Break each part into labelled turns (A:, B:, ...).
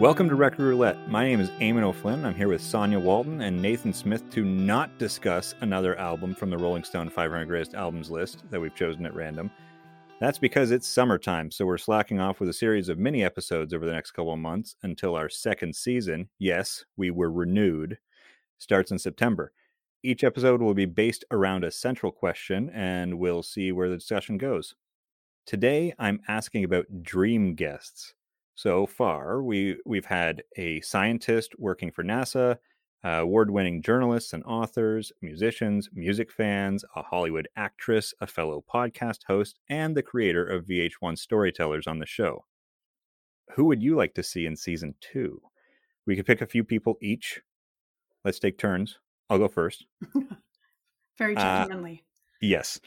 A: Welcome to Record Roulette. My name is Eamon O'Flynn. I'm here with Sonia Walton and Nathan Smith to not discuss another album from the Rolling Stone 500 Greatest Albums list that we've chosen at random. That's because it's summertime, so we're slacking off with a series of mini episodes over the next couple of months until our second season. Yes, we were renewed. Starts in September. Each episode will be based around a central question, and we'll see where the discussion goes. Today, I'm asking about dream guests. So far, we we've had a scientist working for NASA, uh, award-winning journalists and authors, musicians, music fans, a Hollywood actress, a fellow podcast host, and the creator of VH1 Storytellers on the show. Who would you like to see in season two? We could pick a few people each. Let's take turns. I'll go first.
B: Very
A: Uh,
B: gentlemanly.
A: Yes.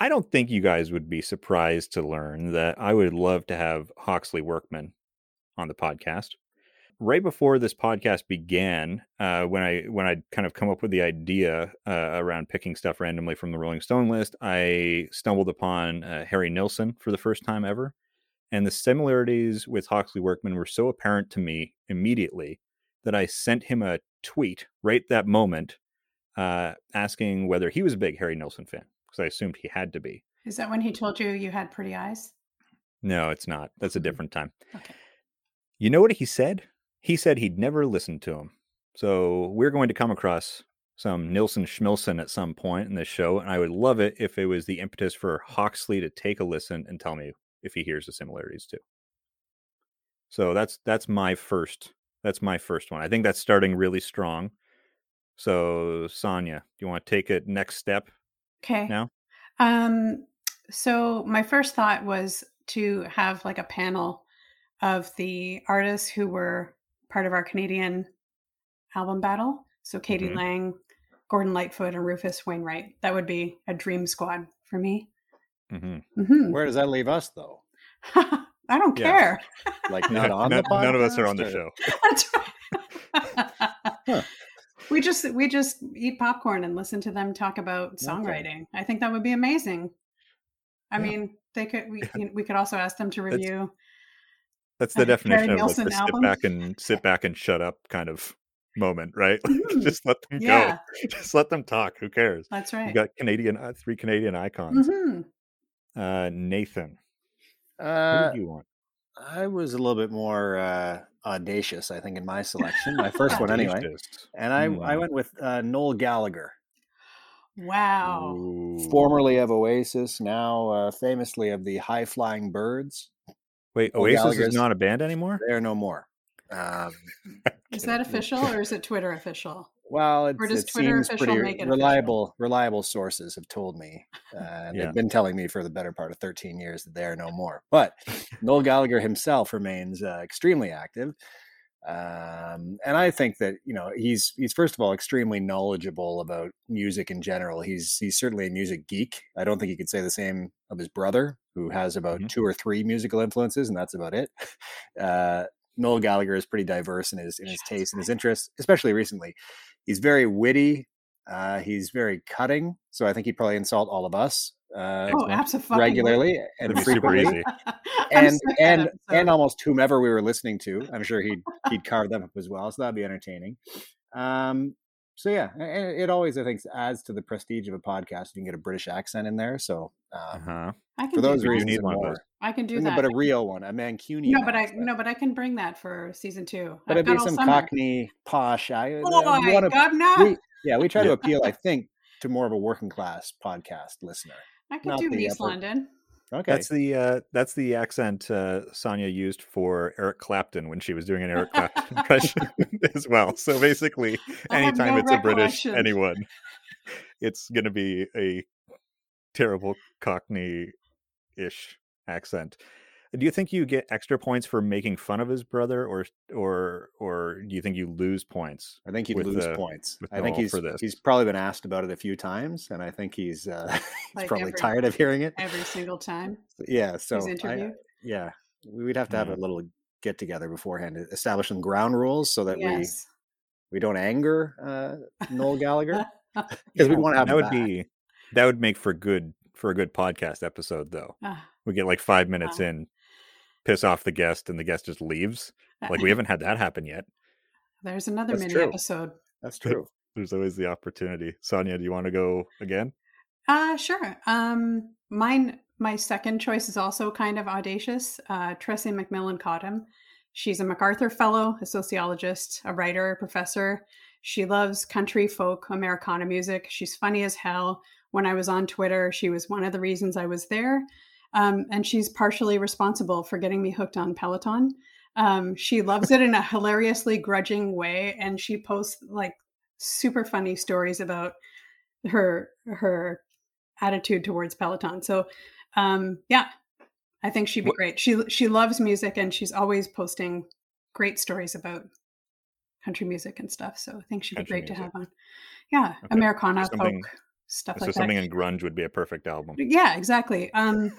A: I don't think you guys would be surprised to learn that I would love to have Hawksley Workman on the podcast. Right before this podcast began, uh, when I when I'd kind of come up with the idea uh, around picking stuff randomly from the Rolling Stone list, I stumbled upon uh, Harry Nilsson for the first time ever, and the similarities with Hawksley Workman were so apparent to me immediately that I sent him a tweet right that moment, uh, asking whether he was a big Harry Nilsson fan because I assumed he had to be.
B: Is that when he told you you had pretty eyes?
A: No, it's not. That's a
B: Mhm.
A: different time.
B: Okay.
A: You know what he said? He said he'd never listened to him. So we're going to come across some Nilsson Schmilsson at some point in this show, and I would love it if it was the impetus for Hawksley to take a listen and tell me if he hears the similarities too. So that's that's my first that's my first one. I think that's starting really strong. So Sonia, do you want to take it next step
B: Okay.
A: now?
B: Um, so my first thought was to have like a panel of the artists who were part of our Canadian album battle. So k.d.
A: Mhm.
B: Lang, Gordon Lightfoot, and Rufus Wainwright. That would be a dream squad for me.
A: hmm
B: hmm
C: Where does that leave us, though?
B: I don't
A: Yeah.
B: care.
C: Like not on
A: none,
C: the
A: none of us are on the
C: podcast,
A: show.
B: That's right. We just we just eat popcorn and listen to them talk about
C: Okay.
B: songwriting. I think that would be amazing. I
A: Yeah.
B: mean, they could we we could also ask them to
A: That's-
B: review.
A: That's the
B: a Harry
A: definition of like
B: Nilsson
A: the sit back and sit back and shut up kind of moment, right? Like,
B: Mhm.
A: just let them
B: Yeah,
A: go. Just let them talk. Who cares?
B: that's right.
A: You got Canadian uh, three Canadian icons.
B: hmm
A: Uh, Nathan, who
C: Uh,
A: did you want?
C: I was a little bit more uh, audacious, I think, in my selection. My first one, anyway. And I, I
A: Hmm.
C: went with uh, Noel Gallagher,
B: Wow.
A: Ooh.
C: formerly of Oasis, now uh, famously of the High Flying Birds.
A: Wait, Oasis
C: Gallagher's-
A: is not a band anymore.
C: They are no more. Um,
B: Is that official or is it Twitter official?
C: well, it's,
B: Or does
C: it
B: Twitter
C: seems
B: official
C: pretty
B: make it official?
C: reliable. Reliable sources have told me, uh, and
A: Yeah.
C: they've been telling me for the better part of 13 years that they are no more. But Noel Gallagher himself remains uh, extremely active. Um, and I think that you know he's he's first of all extremely knowledgeable about music in general. He's he's certainly a music geek. I don't think you could say the same of his brother, who has about
A: Mhm.
C: two or three musical influences, and that's about it. Uh, Noel Gallagher is pretty diverse in his in his
B: Shots
C: taste and his interests, especially recently. He's very witty. Uh, he's very cutting, so I think he'd probably insult all of us uh,
B: Oh, absolutely.
C: regularly and
A: That'd super
C: frequently
A: easy.
C: and and and almost whomever we were listening to. I'm sure he'd he'd carve them up as well. So that'd be entertaining. Um, so yeah, a- a- it always I think adds to the prestige of a podcast. if You can get a British accent in there. So um,
A: Uh-huh.
B: I can
C: for
B: do
C: those
B: that.
A: We do
C: reasons
A: need one
C: more.
B: I can do that.
C: but a real one, a Mancunian.
B: no, but I no, but I can bring that for season two.
C: But
B: I've
C: it'd be some
B: summer.
C: Cockney posh. I,
B: Oh
C: uh,
B: my
C: wanna-
B: god, no!
C: we- yeah, we try to appeal, I think, to more of a working class podcast listener.
B: I could
C: not
B: do East
C: upper-
B: London.
C: Okay,
A: That's the uh, that's the accent uh, Sonia used for Eric Clapton when she was doing an Eric Clapton impression as well. So basically, anytime
B: no
A: it's a British anyone, it's going to be a terrible Cockney-ish accent. Do you think you get extra points for making fun of his brother, or or or do you think you lose points?
C: I think he'd lose
A: uh,
C: points. I think he's
A: for this.
C: he's probably been asked about it a few times, and I think he's uh, he's
B: Like
C: probably
B: every-
C: tired of hearing it.
B: Every single time
C: Yeah, so
B: he's
C: I- yeah, we'd have to have
A: Hmm.
C: a little get together beforehand, to establish some ground rules so that
B: yes.
C: we we don't anger uh, Noel Gallagher because we want to have
A: that would
C: back.
A: be that would make for good for a good podcast episode though.
B: Ah,
A: We get like five minutes
B: Wow.
A: in, piss off the guest, and the guest just leaves, Like we haven't had that happen yet.
B: There's another
C: That's
B: mini
C: true.
B: episode.
C: That's true.
A: There's always the opportunity. Sonia, do you want to go again?
B: Uh sure. Um mine my second choice is also kind of audacious. Uh Tressie McMillan Cottom. She's a MacArthur fellow, a sociologist, a writer, a professor. She loves country folk Americana music. She's funny as hell. When I was on Twitter, she was one of the reasons I was there. Um, and she's partially responsible for getting me hooked on Peloton. Um, she loves it in a hilariously grudging way, and she posts like super funny stories about her her attitude towards Peloton. So, um, yeah, I think she'd be great. She she loves music, and she's always posting great stories about country music and stuff. So I think she'd be
A: Country
B: great to have on. Yeah,
A: Okay.
B: Americana
A: something-
B: folk stuff
A: so
B: like
A: something
B: that.
A: in grunge would be a perfect album.
B: Yeah, exactly. Um,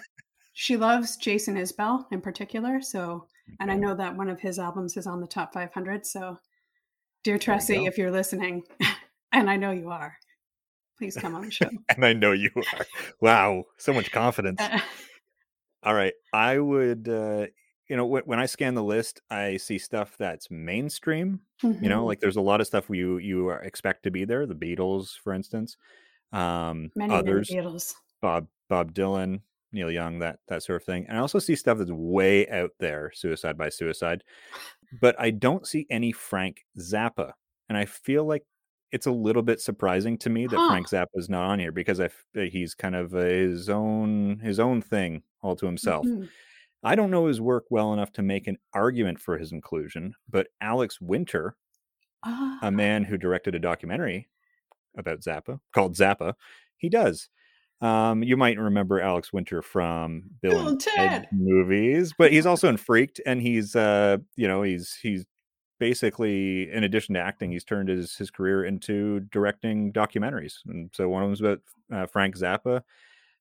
B: she loves Jason Isbell in particular. So, and I know that one of his albums is on the top 500. So, dear Tressie, if you're listening, and I know you are, please come on the show.
A: and I know you are. Wow, so much confidence.
B: Uh,
A: All right, I would. uh you know, wh- when I scan the list, I see stuff that's mainstream. You know,
B: mhm.
A: like there's a lot of stuff you you are- expect to be there. The Beatles, for instance. Um,
B: many,
A: others,
B: many Beatles.
A: Bob Bob Dylan, Neil Young, that that sort of thing. And I also see stuff that's way out there, Suicide by Suicide. But I don't see any Frank Zappa, and I feel like it's a little bit surprising to me that
B: Huh.
A: Frank Zappa is not on here because I f- uh, he's kind of uh, his own his own thing all to himself.
B: Mhm.
A: I don't know his work well enough to make an argument for his inclusion, but Alex Winter,
B: Ah,
A: a man who directed a documentary about Zappa called Zappa, he does. Um, you might remember Alex Winter from Bill,
B: Bill
A: and Ted
B: Ted.
A: movies, but he's also in Freaked, and he's uh, you know, he's he's basically in addition to acting, he's turned his his career into directing documentaries, and so one of them's about uh, Frank Zappa,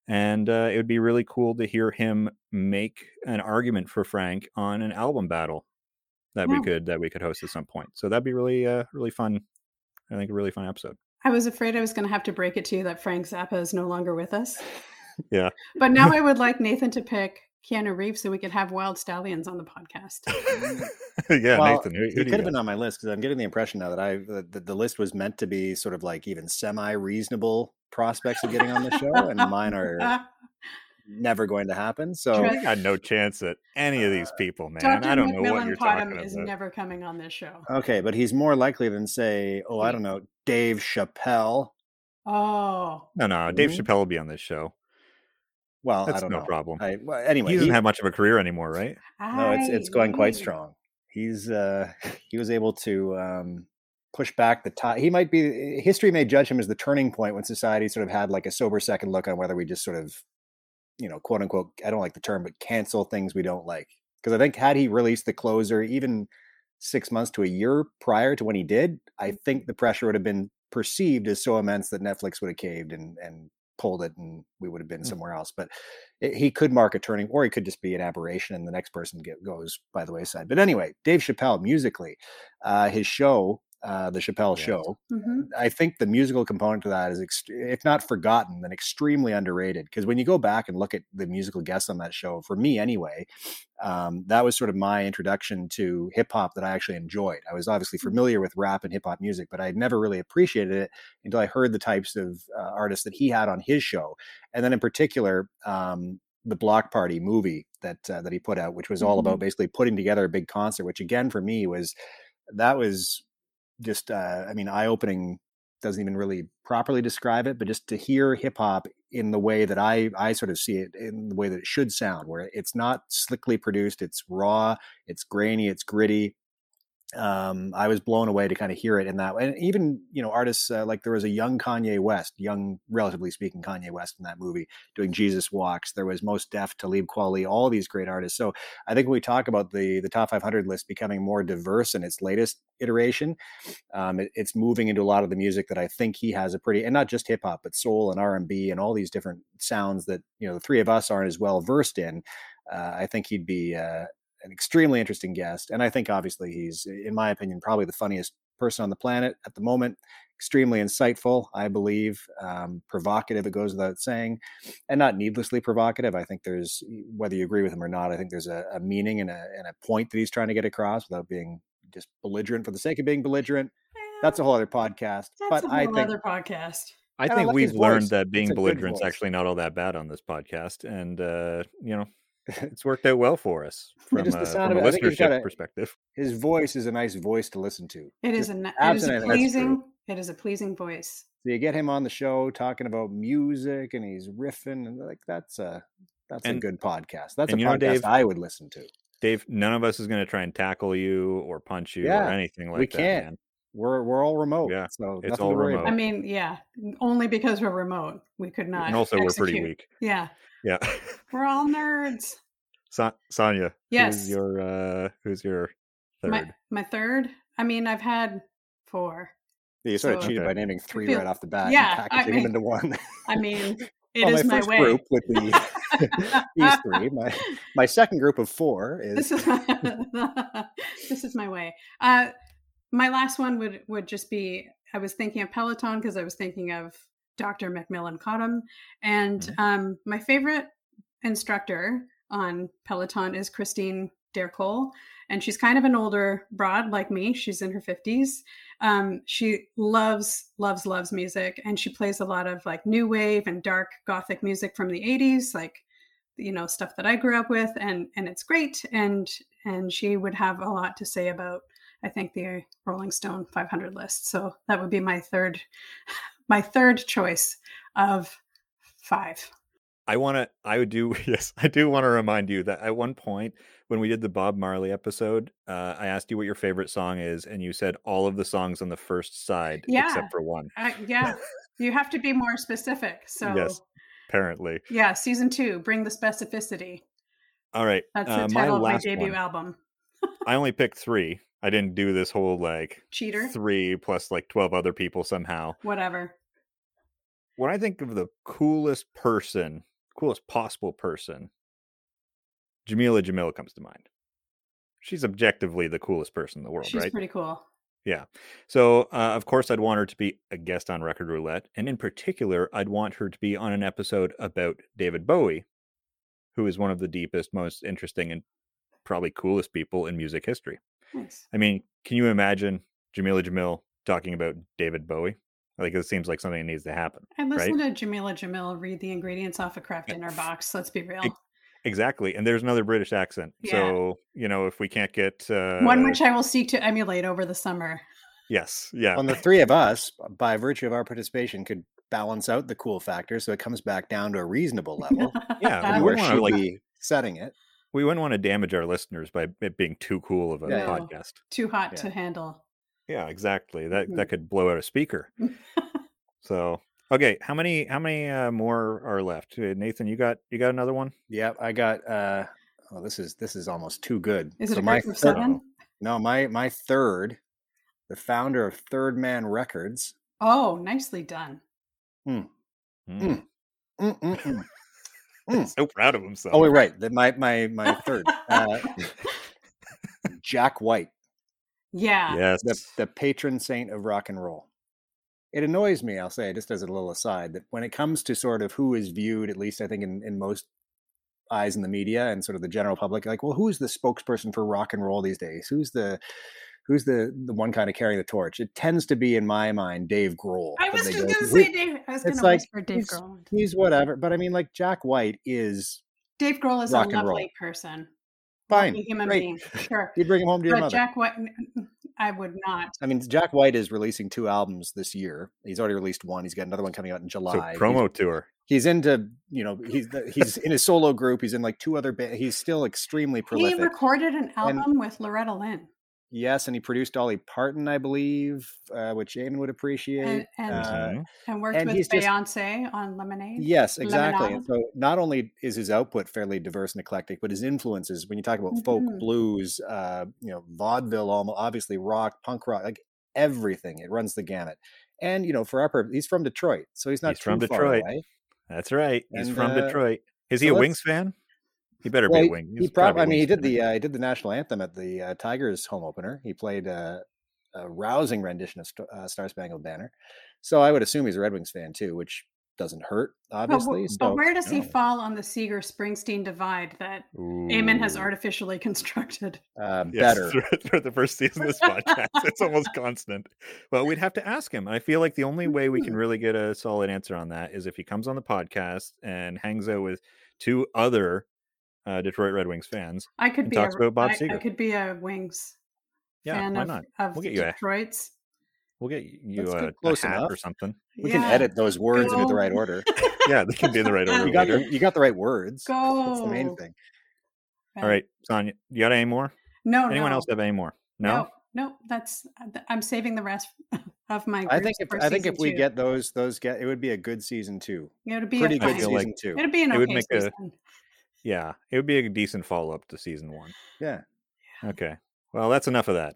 A: and uh, it would be really cool to hear him make an argument for Frank on an album battle that we could that we could host at some point. So that'd be really uh really fun. I think a really fun episode.
B: I was afraid I was going to have to break it to you that Frank Zappa is no longer with us.
A: Yeah.
B: But now I would like Nathan to pick Keanu Reeves so we could have Wyld Stallyns on the podcast.
A: yeah,
C: well,
A: Nathan. Who, who
C: he could have been on my list because I'm getting the impression now that I the, the, the list was meant to be sort of like even semi reasonable prospects of getting on the show, and mine are never going to happen. So
A: I got no chance at any of these people, man.
B: Dr.
A: I don't know what you're talking
B: is
A: about.
B: never coming on this show.
C: okay, but he's more likely than say, oh, I don't know, Dave Chappelle.
B: Oh,
A: No, no, Dave
C: Mhm.
A: Chappelle will be on this show.
C: Well, I
A: That's no
C: know.
A: problem.
C: I, well, anyway,
A: he doesn't
C: he-
A: have much of a career anymore, right?
C: no, it's it's going quite strong. He's uh he was able to um push back the tide. He might be history may judge him as the turning point when society sort of had like a sober second look on whether we just sort of you know, quote unquote, I don't like the term, but cancel things we don't like. Because I think had he released the closer even six months to a year prior to when he did, I think the pressure would have been perceived as so immense that Netflix would have caved and and pulled it, and we would have been
A: Mm.
C: somewhere else. But it, he could mark a turning, or he could just be an aberration, and the next person get, goes by the wayside. But anyway, Dave Chappelle musically, uh, his show, uh, the Chappelle
A: Yes.
C: Show,
B: Mhm.
C: I think the musical component to that is, ext- if not forgotten, then extremely underrated. Because when you go back and look at the musical guests on that show, for me anyway, um, that was sort of my introduction to hip hop that I actually enjoyed. I was obviously familiar with rap and hip hop music, but I had never really appreciated it until I heard the types of uh, artists that he had on his show, and then in particular. Um, the Block Party movie that uh, that he put out, which was all about basically putting together a big concert, which again for me was that was just uh, I mean eye opening doesn't even really properly describe it, but just to hear hip hop in the way that I I sort of see it in the way that it should sound, where it's not slickly produced, it's raw, it's grainy, it's gritty. Um, I was blown away to kind of hear it in that way. And even, you know, artists uh, like there was a young Kanye West, young, relatively speaking, Kanye West in that movie doing Jesus Walks. There was Mos Def, Talib Kweli, all these great artists. So I think when we talk about the the top 500 list becoming more diverse in its latest iteration, um, it, it's moving into a lot of the music that I think he has a pretty, and not just hip hop, but soul and R and B and all these different sounds that you know the three of us aren't as well versed in. Uh, I think he'd be uh, an extremely interesting guest, and I think obviously he's, in my opinion, probably the funniest person on the planet at the moment. extremely insightful, I believe, um, provocative. It goes without saying, and not needlessly provocative. I think there's whether you agree with him or not. I think there's a, a meaning and a, and a point that he's trying to get across without being just belligerent for the sake of being belligerent. That's a whole other podcast.
B: That's
C: but
B: a
C: I
B: whole
C: think
B: other podcast.
A: I
C: And I
A: think
C: like
A: we've learned
C: voice.
A: that being
C: It's a good
A: belligerent's actually not all that bad on this podcast, and uh, you know, it's worked out well for us from,
C: just uh, the
A: a,
C: sound
A: from a
C: of it, I think he's got
A: listenership
C: a-
A: perspective.
C: his voice is a nice voice to listen to.
B: It is a it is a
C: anything, that's true.
B: pleasing it is a pleasing voice.
C: So you get him on the show talking about music and he's riffing and like that's a that's a good podcast. That's a
A: and you know,
C: podcast
A: Dave,
C: I would listen to.
A: Dave, none of us is going to try and tackle you or punch you
C: Yeah,
A: or anything like
C: we
A: that.
C: can't.
A: man.
C: We're we're all remote.
A: Yeah,
C: so
A: it's all
C: to worry
A: remote.
B: I mean, yeah, only because we're remote, we could not.
A: and also, we're pretty weak.
B: Yeah,
A: Yeah,
B: we're all nerds.
A: Sa- Sonia,
B: Yes.
A: who's your uh, who's your third?
B: My my third. I mean, I've had four.
C: Yeah, you sort of cheated
A: Okay.
C: by naming three
B: feel-
C: right off the bat.
B: Yeah,
C: and
B: I
C: packaging them
B: mean-
C: into one.
B: I mean, it
C: well,
B: is
C: my
B: my, way.
C: group would be these three. My my second group of four
B: this
C: is
B: is this is my way. Uh, my last one would would just be I was thinking of Peloton because I was thinking of Dr. McMillan Cottom, and
A: Mhm.
B: um, my favorite instructor on Peloton is Christine D'Ercole, and she's kind of an older broad like me. She's in her fifties. Um, she loves loves loves music, and she plays a lot of like new wave and dark gothic music from the '80s, like you know stuff that I grew up with, and and it's great. And and she would have a lot to say about I think the Rolling Stone 500 list. So that would be my third my third choice of five.
A: I want to. I would do. Yes, I do want to remind you that at one point when we did the Bob Marley episode, uh, I asked you what your favorite song is, and you said all of the songs on the first side
B: Yeah.
A: except for one.
B: Uh, yeah, you have to be more specific. So
A: Yes. Apparently.
B: yeah, season two, bring the specificity.
A: All right.
B: That's the
A: uh,
B: title of my debut
A: one.
B: album.
A: I only picked three. I didn't do this whole like
B: Cheater,
A: three plus like twelve other people somehow.
B: whatever.
A: When I think of the coolest person, coolest possible person, Jamila Jamil comes to mind. She's objectively the coolest person in the world,
B: She's
A: right?
B: pretty cool.
A: Yeah. So, uh, of course, I'd want her to be a guest on Record Roulette. And in particular, I'd want her to be on an episode about David Bowie, who is one of the deepest, most interesting, and probably coolest people in music history.
B: Nice.
A: I mean, can you imagine Jamila Jamil talking about David Bowie? Like, it seems like something that needs to happen.
B: I listened to Jamila Jamil read the ingredients off a
A: Kraft
B: dinner box. Let's be real.
A: Exactly. And there's another British accent.
B: Yeah.
A: So, you know, if we can't get. Uh,
B: One which I will seek to emulate over the summer.
A: Yes. Yeah.
C: on the three of us, by virtue of our participation, could balance out the cool factor, so it comes back down to a reasonable level.
A: Yeah, we
C: where
A: wouldn't
C: she
A: like-
C: be setting it.
A: We wouldn't want to damage our listeners by it being too cool of a
B: No.
A: podcast.
B: Too hot
C: Yeah.
B: to handle.
A: Yeah, exactly. That
B: Mhm.
A: that could blow out a speaker. So okay, how many how many uh, more are left? Uh, Nathan, you got you got another one?
C: Yep, I got. uh Oh, this is this is almost too good.
B: Is it
C: So
B: a
C: my
B: group of
C: third-
B: seven?
C: No, my my third, the founder of Third Man Records.
B: Oh, nicely done.
A: Mm.
C: Mm, mm, mm. Mm.
A: So proud of himself.
C: Oh, wait, right. The, my my my third, uh, Jack White,
B: yeah.
A: yes.
C: the the patron saint of rock and roll. It annoys me, I'll say, just as a little aside, that when it comes to sort of who is viewed, at least I think in, in most eyes in the media and sort of the general public, like, well, who's the spokesperson for rock and roll these days? Who's the who's the the one kind of carrying the torch? It tends to be, in my mind, Dave Grohl.
B: I was just
C: go
B: gonna say Dave. I was gonna
C: like,
B: whisper Dave
C: he's-
B: Grohl.
C: He's whatever, but I mean, like Jack White is
B: Dave Grohl is
C: rock
B: a
C: and roll.
B: lovely person.
C: fine,
B: human
C: great.
B: being. Sure.
C: You'd bring him home to your
B: But
C: mother.
B: Jack White, I would not.
C: I mean, Jack White is releasing two albums this year. He's already released one. He's got another one coming out in
A: so
C: July. He's-
A: promo tour.
C: He's, into, you know, he's he's in his solo group. He's in like two other bands. He's still extremely prolific.
B: He recorded an album with Loretta Lynn.
C: Yes, and he produced Dolly Parton, I believe, uh, which Eamon would appreciate.
B: And, and,
C: uh,
A: Mhm.
B: and worked
C: and
B: with
C: he's just-
B: Beyonce on Lemonade.
C: Yes, exactly.
B: Lemonade.
C: so not only is his output fairly diverse and eclectic, but his influences, when you talk about folk,
B: Mhm.
C: blues, uh, you know, vaudeville, almost obviously rock, punk rock, like everything, it runs the gamut. And you know, for our purpose, he's from Detroit, so he's not
A: He's from
C: far
A: Detroit.
C: away.
A: That's right. He's
C: And,
A: from
C: uh,
A: Detroit. Is he
C: so
A: a Wings fan? He better
C: Well,
A: be
C: he,
A: a Wing.
C: he
A: He's
C: probably,
A: a
C: I mean, he did the uh, he did the national anthem at the uh, Tigers home opener. He played uh, a rousing rendition of St- uh, Star Spangled Banner. So I would assume he's a Red Wings fan too, which doesn't hurt,
B: But,
C: obviously.
B: wh-
C: so
B: but where does he
A: no.
B: fall on the Seeger Springsteen divide that Eamon has artificially constructed?
C: uh,
A: Yes,
C: better.
A: through, through the first season of this podcast. it's almost constant. But we'd have to ask him. I feel like the only way we can really get a solid answer on that is if he comes on the podcast and hangs out with two other uh, Detroit Red Wings fans.
B: I could
A: And
B: be
A: talks
B: a,
A: about Bob
B: I- I, could be a Wings
A: Yeah,
B: fan
A: why not?
B: of
A: We'll get you a-
B: Detroit's.
A: We'll get you a,
C: good,
A: a
C: close
A: hat or something.
C: We can edit those words into the right order.
A: Yeah, they can be in the right order
C: You got
A: later.
C: the, you got the right words.
B: Go.
C: That's the main thing.
A: All right, Sonia, you got any more?
B: No,
A: Anyone
B: no.
A: else have any more? No.
B: No, no, that's I'm saving the rest of my.
C: I think if I think if we
B: two.
C: get those those get it would be a good season two.
B: it would be
C: Pretty
B: a
C: good season
A: like
C: two.
B: It'd be an
A: it would
B: okay
A: make a-
B: season.
A: Yeah, it would be a decent follow up to season one.
C: Yeah.
A: Okay. Well, that's enough of that.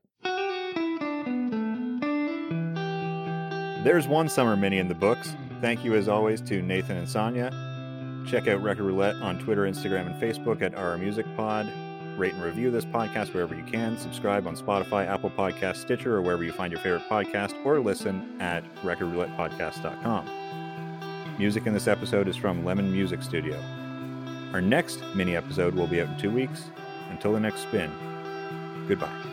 A: There's one summer mini in the books. Thank you, as always, to Nathan and Sonia. Check out Record Roulette on Twitter, Instagram, and Facebook at our Music Pod. Rate and review this podcast wherever you can. Subscribe on Spotify, Apple Podcast, Stitcher, or wherever you find your favorite podcast, or listen at recordroulettepodcast.com. Music in this episode is from Lemon Music Studio. Our next mini episode will be out in two weeks. Until the next spin, goodbye.